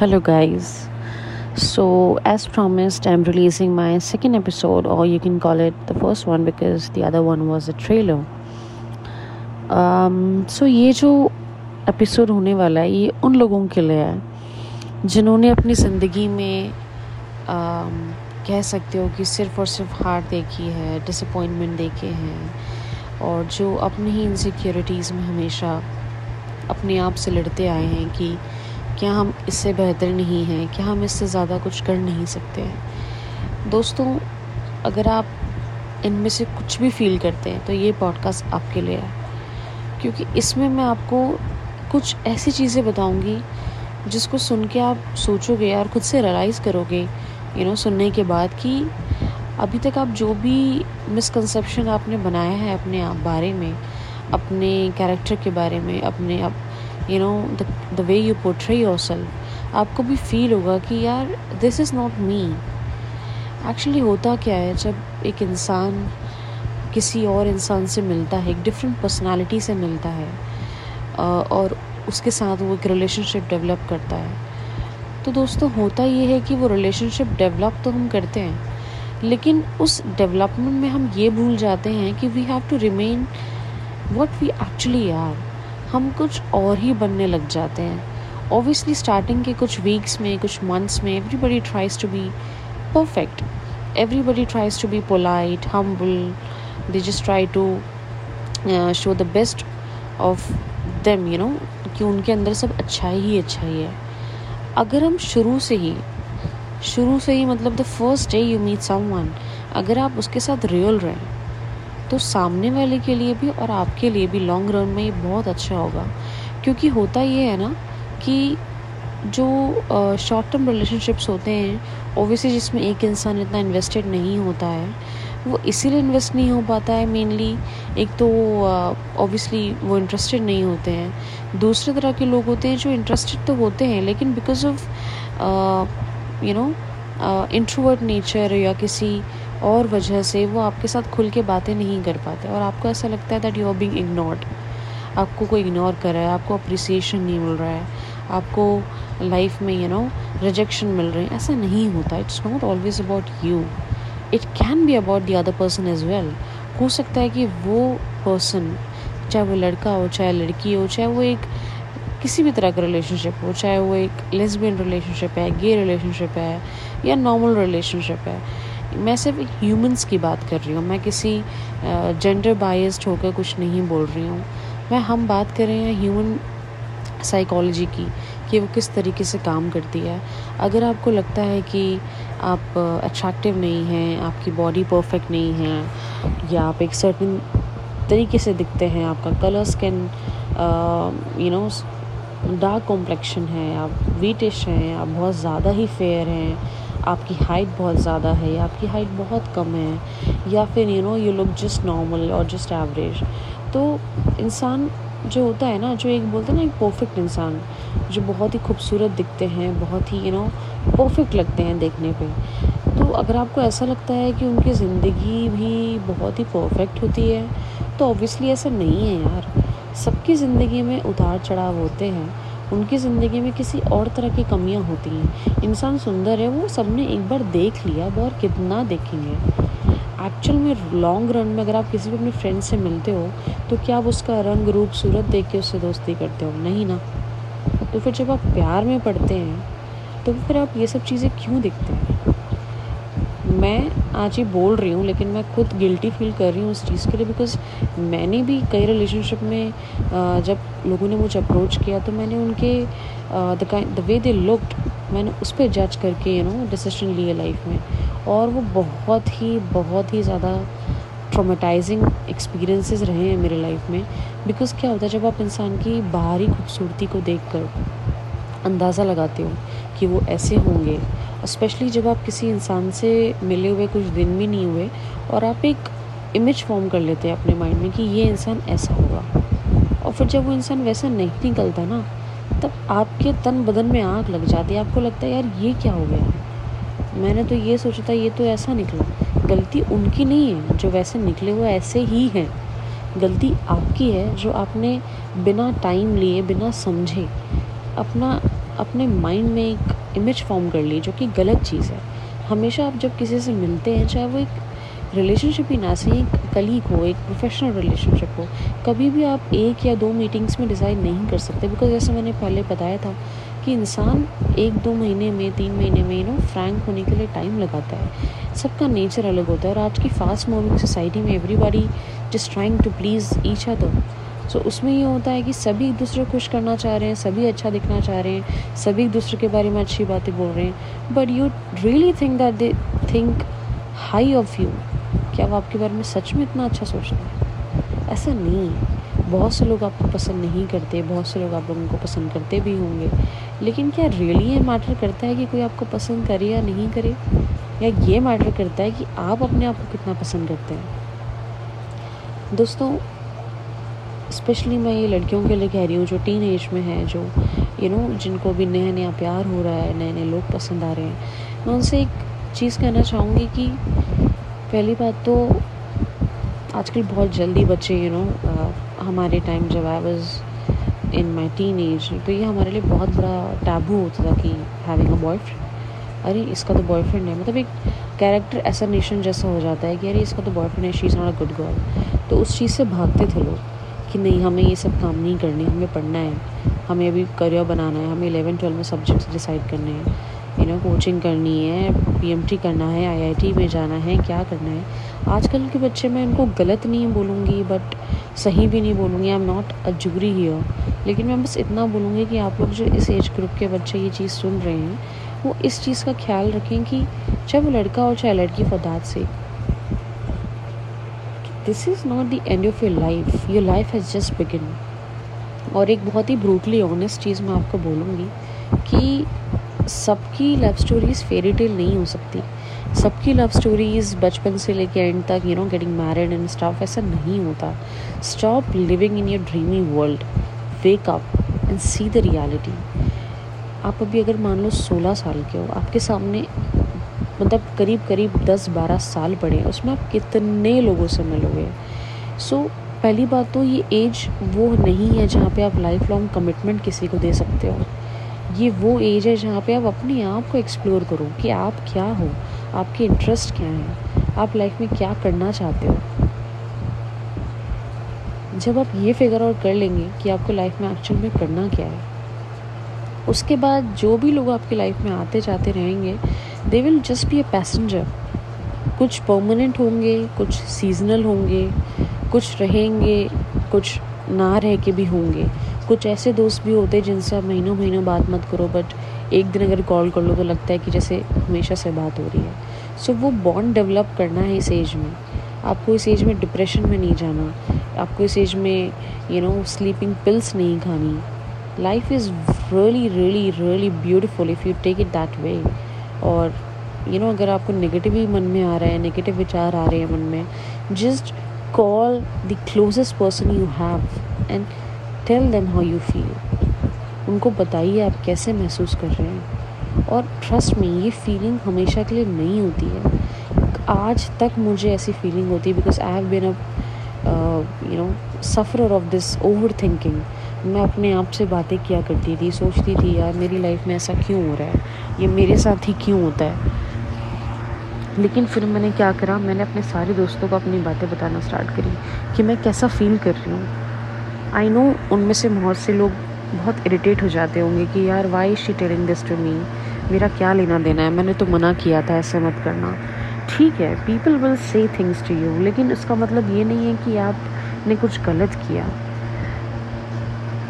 Hello, guys. So, as promised, I'm releasing my second episode, or you can call it the first one because the other one was a trailer. Um, so, ये जो episode होने वाला है ये उन लोगों के लिए है जिन्होंने अपनी ज़िंदगी में um, कह सकते हो कि सिर्फ़ और सिर्फ़ हार देखी है डिसअपॉइंटमेंट देखे हैं और जो अपनी ही इनसिक्योरिटीज़ में हमेशा अपने आप से लड़ते आए हैं कि क्या हम इससे बेहतर नहीं हैं? क्या हम इससे ज़्यादा कुछ कर नहीं सकते हैं? दोस्तों, अगर आप इनमें से कुछ भी फील करते हैं तो ये पॉडकास्ट आपके लिए है। क्योंकि इसमें मैं आपको कुछ ऐसी चीज़ें बताऊँगी, जिसको सुन के आप सोचोगे और खुद से रियलाइज़ करोगे यू नो सुनने के बाद कि अभी तक आप जो भी मिसकंसेप्शन आपने बनाया है अपने आप बारे में, अपने कैरेक्टर के बारे में, अपने आप you know the way you portray yourself आपको भी फील होगा कि यार this is not me actually होता क्या है, जब एक इंसान किसी और इंसान से मिलता है, एक डिफरेंट पर्सनालिटी से मिलता है और उसके साथ वो एक रिलेशनशिप डेवलप करता है। तो दोस्तों, होता ये है कि वो रिलेशनशिप डेवलप तो हम करते हैं, लेकिन उस डेवलपमेंट में हम ये भूल जाते हैं कि we have to remain what we actually are हम कुछ और ही बनने लग जाते हैं। ओबियसली स्टार्टिंग के कुछ वीक्स में, कुछ मंथ्स में everybody tries to be perfect everybody tries to be polite humble they just try to show the best of them you know कि उनके अंदर सब अच्छा ही अच्छा ही है। अगर हम शुरू से ही, शुरू से ही मतलब the first day you meet someone अगर आप उसके साथ रियल रहें तो सामने वाले के लिए भी और आपके लिए भी लॉन्ग रन में ये बहुत अच्छा होगा। क्योंकि होता ये है ना कि जो शॉर्ट टर्म रिलेशनशिप्स होते हैं ओबियसली जिसमें एक इंसान इतना इन्वेस्टेड नहीं होता है, वो इसीलिए इन्वेस्ट नहीं हो पाता है मेनली एक तो ऑब्वियसली वो इंटरेस्टेड नहीं होते हैं। दूसरे तरह के लोग होते हैं जो इंटरेस्टेड तो होते हैं, लेकिन because of you know introvert nature या किसी और वजह से वो आपके साथ खुल के बातें नहीं कर पाते और आपको ऐसा लगता है that you are being ignored आपको कोई इग्नोर कर रहा है, आपको अप्रिसिएशन नहीं मिल रहा है, आपको लाइफ में यू नो रिजेक्शन मिल रहे हैं, ऐसा नहीं होता. It's not always about you it can be about the other person as well हो सकता है कि वो पर्सन चाहे वो लड़का हो, चाहे लड़की हो, चाहे वो एक किसी भी तरह का रिलेशनशिप हो, चाहे वो एक लेसबियन रिलेशनशिप है गे रिलेशनशिप है, या नॉर्मल रिलेशनशिप है मैं सिर्फ़ ह्यूमंस की बात कर रही हूँ। मैं किसी जेंडर बायस्ड होकर कुछ नहीं बोल रही हूँ। मैं, हम बात कर रहे हैं ह्यूमन साइकोलॉजी की, कि वो किस तरीके से काम करती है। अगर आपको लगता है कि आप अट्रैक्टिव नहीं हैं, आपकी बॉडी परफेक्ट नहीं है, या आप एक सर्टन तरीके से दिखते हैं, आपका colour skin you know dark complexion है, आप वीटिश हैं, आप बहुत ज़्यादा ही फेयर हैं आपकी हाइट बहुत ज़्यादा है या आपकी हाइट बहुत कम है या फिर you know you look just normal और जस्ट एवरेज तो इंसान जो होता है ना, जो एक बोलते हैं ना, एक परफेक्ट इंसान, जो बहुत ही खूबसूरत दिखते हैं, बहुत ही यू नो परफेक्ट लगते हैं देखने पे तो अगर आपको ऐसा लगता है कि उनकी ज़िंदगी भी बहुत ही परफेक्ट होती है तो ऑब्वियसली ऐसा नहीं है यार। सबकी ज़िंदगी में उतार चढ़ाव होते हैं। उनकी ज़िंदगी में किसी और तरह की कमियाँ होती हैं। इंसान सुंदर है, वो सबने एक बार देख लिया और कितना देखेंगे? एक्चुअल में लॉन्ग रन में अगर आप किसी भी अपने फ्रेंड से मिलते हो तो क्या आप उसका रंग, रूप, सूरत देख के उससे दोस्ती करते हो? नहीं ना। तो फिर जब आप प्यार में पड़ते हैं तो फिर आप ये सब चीज़ें क्यों देखते हैं? मैं आज ही बोल रही हूँ, लेकिन मैं खुद गिल्टी फील कर रही हूँ उस चीज़ के लिए बिकॉज़ मैंने भी कई रिलेशनशिप में जब लोगों ने मुझे अप्रोच किया तो मैंने उनके द वे दे लुकड मैंने उस पर जज करके यू नो डिसीज़न लिए लाइफ में। और वो बहुत ही बहुत ही ज़्यादा ट्रोमेटाइजिंग एक्सपीरियंसेस रहे हैं मेरे लाइफ में। बिकॉज़ क्या होता है, जब आप इंसान की बाहरी खूबसूरती को देख कर अंदाज़ा लगाते हो कि वो ऐसे होंगे स्पेशली जब आप किसी इंसान से मिले हुए कुछ दिन भी नहीं हुए, और आप एक इमेज फॉर्म कर लेते हैं अपने माइंड में कि ये इंसान ऐसा होगा। फिर जब वो इंसान वैसा नहीं निकलता ना, तब आपके तन बदन में आग लग जाती है। आपको लगता है, यार, ये क्या हो गया? मैंने तो ये सोचा था, ये तो ऐसा निकला। गलती उनकी नहीं है, जो वैसे निकले हुए ऐसे ही हैं। गलती आपकी है, जो आपने बिना टाइम लिए, बिना समझे, अपना, अपने माइंड में एक इमेज फॉर्म कर ली, जो कि गलत चीज़ है। हमेशा आप जब किसी से मिलते हैं, चाहे वो एक रिलेशनशिप ही ना सही कलीग हो, एक प्रोफेशनल रिलेशनशिप हो, कभी भी आप एक या दो मीटिंग्स में डिसाइड नहीं कर सकते बिकॉज़ जैसे मैंने पहले बताया था कि इंसान एक दो महीने में, तीन महीने में यू नो फ्रैंक होने के लिए टाइम लगाता है। सबका नेचर अलग होता है और आज की फास्ट मूविंग सोसाइटी में everybody just trying to please each other so उसमें ये होता है कि सभी एक दूसरे को खुश करना चाह रहे हैं, सभी अच्छा दिखना चाह रहे हैं, सभी एक दूसरे के बारे में अच्छी बातें बोल रहे हैं। But you really think that they think high of you क्या वो आपके बारे में सच में इतना अच्छा सोचते हैं? ऐसा नहीं। बहुत से लोग आपको पसंद नहीं करते बहुत से लोग आप लोगों को पसंद करते भी होंगे। लेकिन क्या रियली ये मैटर करता है कि कोई आपको पसंद करे या नहीं करे? या ये मैटर करता है कि आप अपने आप को कितना पसंद करते हैं? दोस्तों स्पेशली मैं ये लड़कियों के लिए कह रही हूँ जो टीन एज में है जो यू you नो know, जिनको भी नया नया प्यार हो रहा है नए नए लोग पसंद आ रहे हैं। मैं उनसे एक चीज़ कहना चाहूँगी कि पहली बात तो आजकल बहुत जल्दी बच्चे यू नो हमारे टाइम जब I was in my teen age तो ये हमारे लिए बहुत बड़ा टैबू होता था कि हैविंग अ बॉयफ्रेंड अरे, इसका तो बॉयफ्रेंड है। मतलब एक कैरेक्टर एसनेशन जैसा हो जाता है कि अरे, इसका तो बॉयफ्रेंड है she is not a good girl तो उस चीज़ से भागते थे लोग कि नहीं, हमें ये सब काम नहीं करने हमें पढ़ना है, हमें अभी करियर बनाना है, हमें इलेवन ट्वेल्व में सब्जेक्ट्स डिसाइड करने हैं। यू नो कोचिंग करनी है पीएमटी करना है आईआईटी में जाना है, क्या करना है। आजकल के बच्चे मैं उनको गलत नहीं बोलूँगी बट सही भी नहीं बोलूँगी आई एम नॉट अ जुगरी हियर लेकिन मैं बस इतना बोलूँगी कि आप लोग जो इस एज ग्रुप के बच्चे ये चीज़ सुन रहे हैं, वो इस चीज़ का ख्याल रखें कि चाहे वो लड़का हो चाहे लड़की for that say this is not the end of your life your life has just begin और एक बहुत ही ब्रूटली ऑनेस्ट चीज़ मैं आपको बोलूँगी कि सबकी लव स्टोरीज़ फेरी टेल नहीं हो सकती। सबकी लव स्टोरीज़ बचपन से लेके एंड तक you know getting married and stop ऐसा नहीं होता। Stop living in your dreamy world wake up and see the reality आप अभी अगर मान लो सोलह साल के हो आपके सामने मतलब करीब करीब दस बारह साल पड़े उसमें आप कितने लोगों से मिलोगे? सो so, पहली बात तो ये एज वो नहीं है जहाँ पे आप लाइफ लॉन्ग कमिटमेंट किसी को दे सकते हो। ये वो एज है जहाँ पे आप अपने आप को एक्सप्लोर करो कि आप क्या हो, आपके इंटरेस्ट क्या हैं, आप लाइफ में क्या करना चाहते हो। जब आप ये फिगर आउट कर लेंगे कि आपको लाइफ में एक्चुअल में करना क्या है, उसके बाद जो भी लोग आपकी लाइफ में आते जाते रहेंगे they will just be a passenger कुछ परमानेंट होंगे, कुछ सीजनल होंगे, कुछ रहेंगे, कुछ ना रह के भी होंगे। कुछ ऐसे दोस्त भी होते हैं जिनसे आप महीनों महीनों बात मत करो बट एक दिन अगर कॉल कर लो तो लगता है कि जैसे हमेशा से बात हो रही है। सो so, वो बॉन्ड डेवलप करना है इस एज में। आपको इस एज में डिप्रेशन में नहीं जाना। आपको इस एज में यू नो स्लीपिंग पिल्स नहीं खानी। Life is really really really beautiful if you take it that way और यू you नो know, अगर आपको नेगेटिव ही मन में आ रहा है नेगेटिव विचार आ रहे हैं मन में just call the closest person you have and tell them how you feel उनको बताइए आप कैसे महसूस कर रहे हैं। और ट्रस्ट में ये फीलिंग हमेशा के लिए नहीं होती है। आज तक मुझे ऐसी फीलिंग होती है because I have been a you know suffer of this over thinking मैं अपने आप से बातें किया करती थी, सोचती थी, यार, मेरी लाइफ में ऐसा क्यों हो रहा है? ये मेरे साथ ही क्यों होता है? लेकिन फिर मैंने क्या करा? मैंने अपने सारे दोस्तों को अपनी बातें बताना स्टार्ट करी कि मैं कैसा फील कर रही हूँ। आई नो उनमें से बहुत से लोग बहुत इरिटेट हो जाते होंगे कि यार why she telling this to me मेरा क्या लेना देना है? मैंने तो मना किया था, ऐसे मत करना। ठीक है people will say things to you लेकिन इसका मतलब ये नहीं है कि आपने कुछ गलत किया।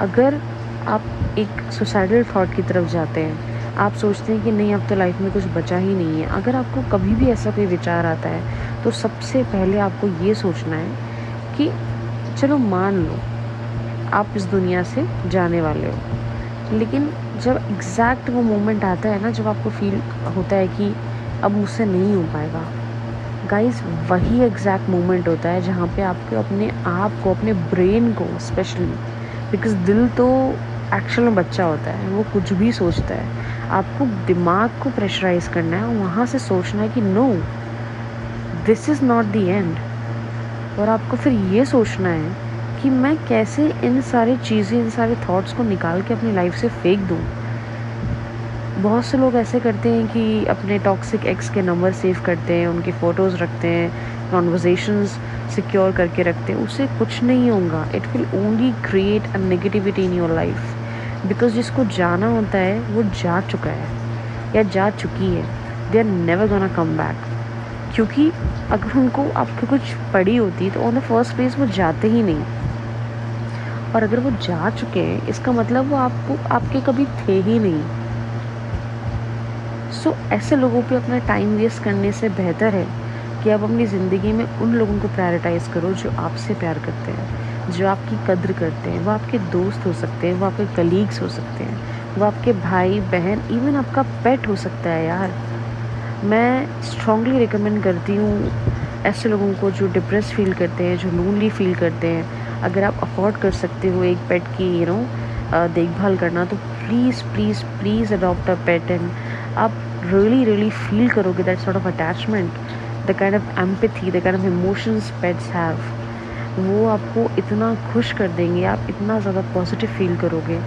अगर आप एक सुसाइडल थाट की तरफ़ जाते हैं, आप सोचते हैं कि नहीं, अब तो लाइफ में कुछ बचा ही नहीं है। अगर आपको कभी भी ऐसा कोई विचार आता है तो सबसे पहले आपको ये सोचना है कि चलो मान लो आप इस दुनिया से जाने वाले हो। लेकिन जब एग्जैक्ट वो मोमेंट आता है ना, जब आपको फील होता है कि अब मुझसे नहीं हो पाएगा। गाइस वही एग्जैक्ट मोमेंट होता है जहाँ पे आपको अपने आप को, अपने ब्रेन को स्पेशली बिकॉज़ दिल तो एक्चुअल में बच्चा होता है, वो कुछ भी सोचता है। आपको दिमाग को प्रेशराइज करना है, वहाँ से सोचना है कि no this is not the end और आपको फिर ये सोचना है कि मैं कैसे इन सारी चीज़ें, इन सारे थॉट्स को निकाल के अपनी लाइफ से फेंक दूँ। बहुत से लोग ऐसे करते हैं कि अपने टॉक्सिक एक्स के नंबर सेव करते हैं, उनकी फ़ोटोज़ रखते हैं कॉन्वर्जेशंस सिक्योर करके रखते हैं। उससे कुछ नहीं होगा। It will only create a negativity in your life because जिसको जाना होता है, वो जा चुका है, या जा चुकी है। They are never gonna come back क्योंकि अगर उनको आपकी कुछ पड़ी होती तो ऑन द फ़र्स्ट प्लेस वो जाते ही नहीं। और अगर वो जा चुके हैं इसका मतलब वो आपको आपके कभी थे ही नहीं। सो so, ऐसे लोगों पे अपना टाइम वेस्ट करने से बेहतर है कि आप अपनी ज़िंदगी में उन लोगों को प्रायोरिटाइज़ करो जो आपसे प्यार करते हैं जो आपकी कद्र करते हैं। वो आपके दोस्त हो सकते हैं वो आपके कलीग्स हो सकते हैं वो आपके भाई बहन इवन आपका पेट हो सकता है यार। मैं स्ट्रॉन्गली रिकमेंड करती हूँ ऐसे लोगों को जो डिप्रेस फील करते हैं जो लोनली फील करते हैं अगर आप अफोर्ड कर सकते हो एक पेट की यू नो देखभाल करना तो please please please adopt a pet and आप रियली रियली फील करोगे that sort of attachment the kind of empathy, the kind of emotions pets have, वो आपको इतना खुश कर देंगे, आप इतना ज़्यादा पॉजिटिव फील करोगे।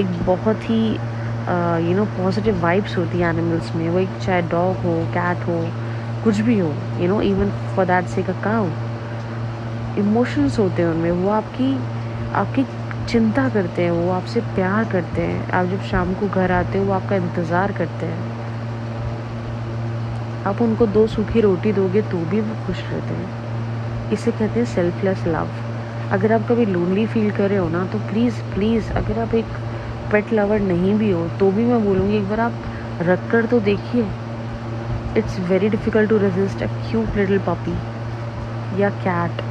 एक बहुत ही यू नो पॉजिटिव वाइब्स होती है एनिमल्स में, वो एक चाहे डॉग हो कैट हो, कुछ भी हो you know even for that say cow emotions होते हैं उनमें, वो आपकी आपकी चिंता करते हैं, वो आपसे प्यार करते हैं। आप जब शाम को घर आते हो, वो आपका इंतज़ार करते हैं। आप उनको दो सूखी रोटी दोगे तो भी वो खुश रहते हैं। इसे कहते हैं सेल्फलेस लव अगर आप कभी लोनली फील कर रहे हो ना तो प्लीज़ प्लीज़ अगर आप एक पेट लवर नहीं भी हो तो भी मैं बोलूँगी, एक बार आप रख कर तो देखिए। It's very difficult to resist a cute little puppy या कैट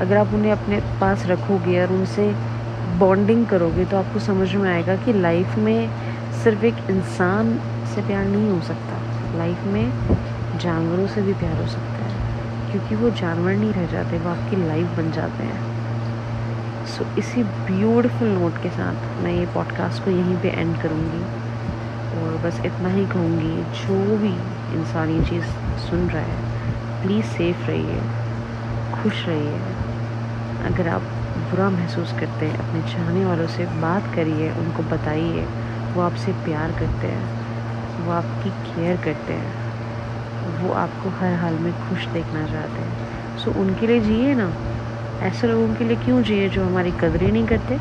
अगर आप उन्हें अपने पास रखोगे और उनसे बॉन्डिंग करोगे तो आपको समझ में आएगा कि लाइफ में सिर्फ़ एक इंसान से प्यार नहीं हो सकता। लाइफ में जानवरों से भी प्यार हो सकता है क्योंकि वो जानवर नहीं रह जाते वो आपकी लाइफ बन जाते हैं। सो so, इसी ब्यूटीफुल नोट के साथ मैं ये पॉडकास्ट को यहीं पे एंड करूँगी। और बस इतना ही कहूँगी जो भी इंसान ये चीज़ सुन रहा है प्लीज़ सेफ़ रहिए खुश रहिए। अगर आप बुरा महसूस करते हैं, अपने चाहने वालों से बात करिए, उनको बताइए, वो आपसे प्यार करते हैं, वो आपकी केयर करते हैं, वो आपको हर हाल में खुश देखना चाहते हैं। सो उनके लिए जिए ना, ऐसे लोगों के लिए क्यों जिए जो हमारी कदर ही नहीं करते?